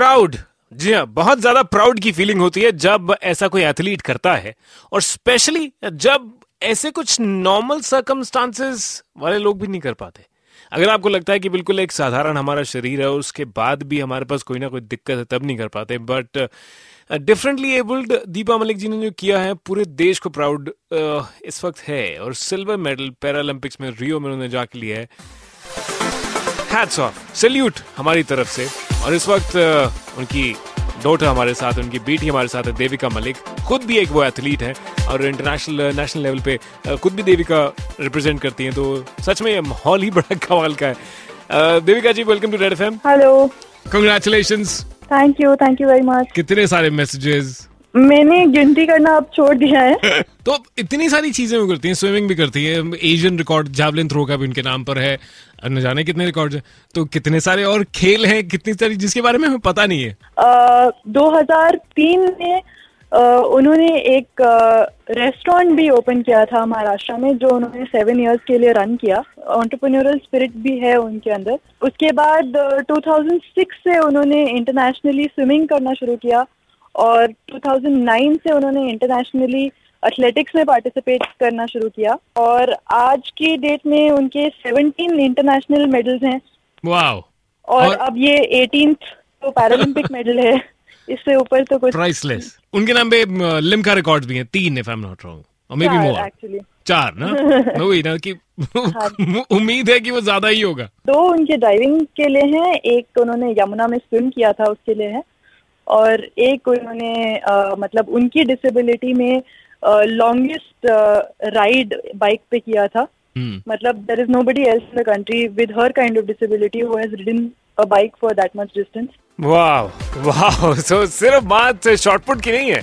Proud जी हाँ बहुत ज़्यादा प्राउड की फीलिंग होती है जब ऐसा कोई एथलीट करता है और स्पेशली जब ऐसे कुछ नॉर्मल सर्कमस्टांसेस वाले लोग भी नहीं कर पाते। अगर आपको लगता है कि बिल्कुल एक साधारण हमारा शरीर है और उसके बाद भी हमारे पास कोई ना कोई दिक्कत है तब नहीं कर पाते but differently abled Deepa Malik ji ने जो किया है पूरे देश को प्राउड uh, इस वक्त है और सिल्वर मेडल पैरालंपिक्स में रियो में उन्होंने जाके लिया है। सल्यूट हमारी तरफ़ से। और इस वक्त उनकी डॉटर हमारे साथ उनकी बेटी हमारे साथ है देविका मलिक। खुद भी एक वो एथलीट है और इंटरनेशनल नेशनल लेवल पे खुद भी देविका रिप्रेजेंट करती हैं तो सच में माहौल ही बड़ा कमाल का है। Devika ji welcome to Red FM hello congratulations thank you thank you very much कितने सारे मैसेजेस मैंने गिनती करना अब छोड़ दिया है। तो इतनी सारी चीज़ें वो करती हैं स्विमिंग भी करती है एशियन रिकॉर्ड जैवलिन थ्रो का भी उनके नाम पर है न जाने कितने रिकॉर्ड हैं। तो कितने सारे और खेल हैं कितनी सारी जिसके बारे में हमें पता नहीं है। दो हज़ार तीन में uh, उन्होंने एक रेस्टोरेंट भी ओपन किया था महाराष्ट्र में जो उन्होंने सेवन इयर्स के लिए रन किया। ऑन्टरप्रन्योरल स्पिरिट भी है उनके अंदर। उसके बाद uh, 2006 से उन्होंने इंटरनेशनली स्विमिंग करना शुरू किया। और 2009 से उन्होंने इंटरनेशनली एथलेटिक्स में पार्टिसिपेट करना शुरू किया और आज की डेट में उनके 17 इंटरनेशनल मेडल्स हैं। वाओ और, और अब ये 18th तो पैरालंपिक मेडल है। इससे ऊपर तो कुछ प्राइसलेस उनके नाम पे लिम्का रिकॉर्ड्स भी हैं। तीन if I am not wrong और मे बी मोर एक्चुअली चार ना? वही ना कि उम्मीद है कि वो ज़्यादा ही होगा। दो उनके ड्राइविंग के लिए हैं। एक उन्होंने यमुना में स्विम किया था उसके लिए है। और एक उन्होंने मतलब उनकी डिसेबिलिटी में लॉन्गेस्ट राइड बाइक पे किया था। मतलब there is nobody else in the country with her kind of disability who has ridden a bike for that much distance वाह वाह सो सिर्फ़ बात शॉर्टपुट की नहीं है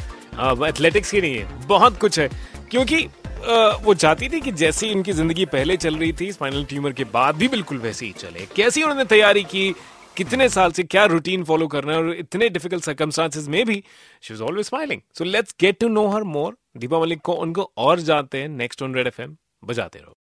एथलेटिक्स की नहीं है बहुत कुछ है। क्योंकि वो चाहती थी कि जैसी उनकी ज़िंदगी पहले चल रही थी स्पाइनल ट्यूमर के बाद भी बिल्कुल वैसे ही चले। कैसी उन्होंने तैयारी की? कितने साल से क्या रूटीन फॉलो करना है और इतने डिफ़िकल्ट सर्कमस्टांसेस में भी she is always smiling so let's get to know her more Deepa Malik को उनको और जानते हैं. नेक्स्ट ऑन रेड एफ़ बजाते रहो।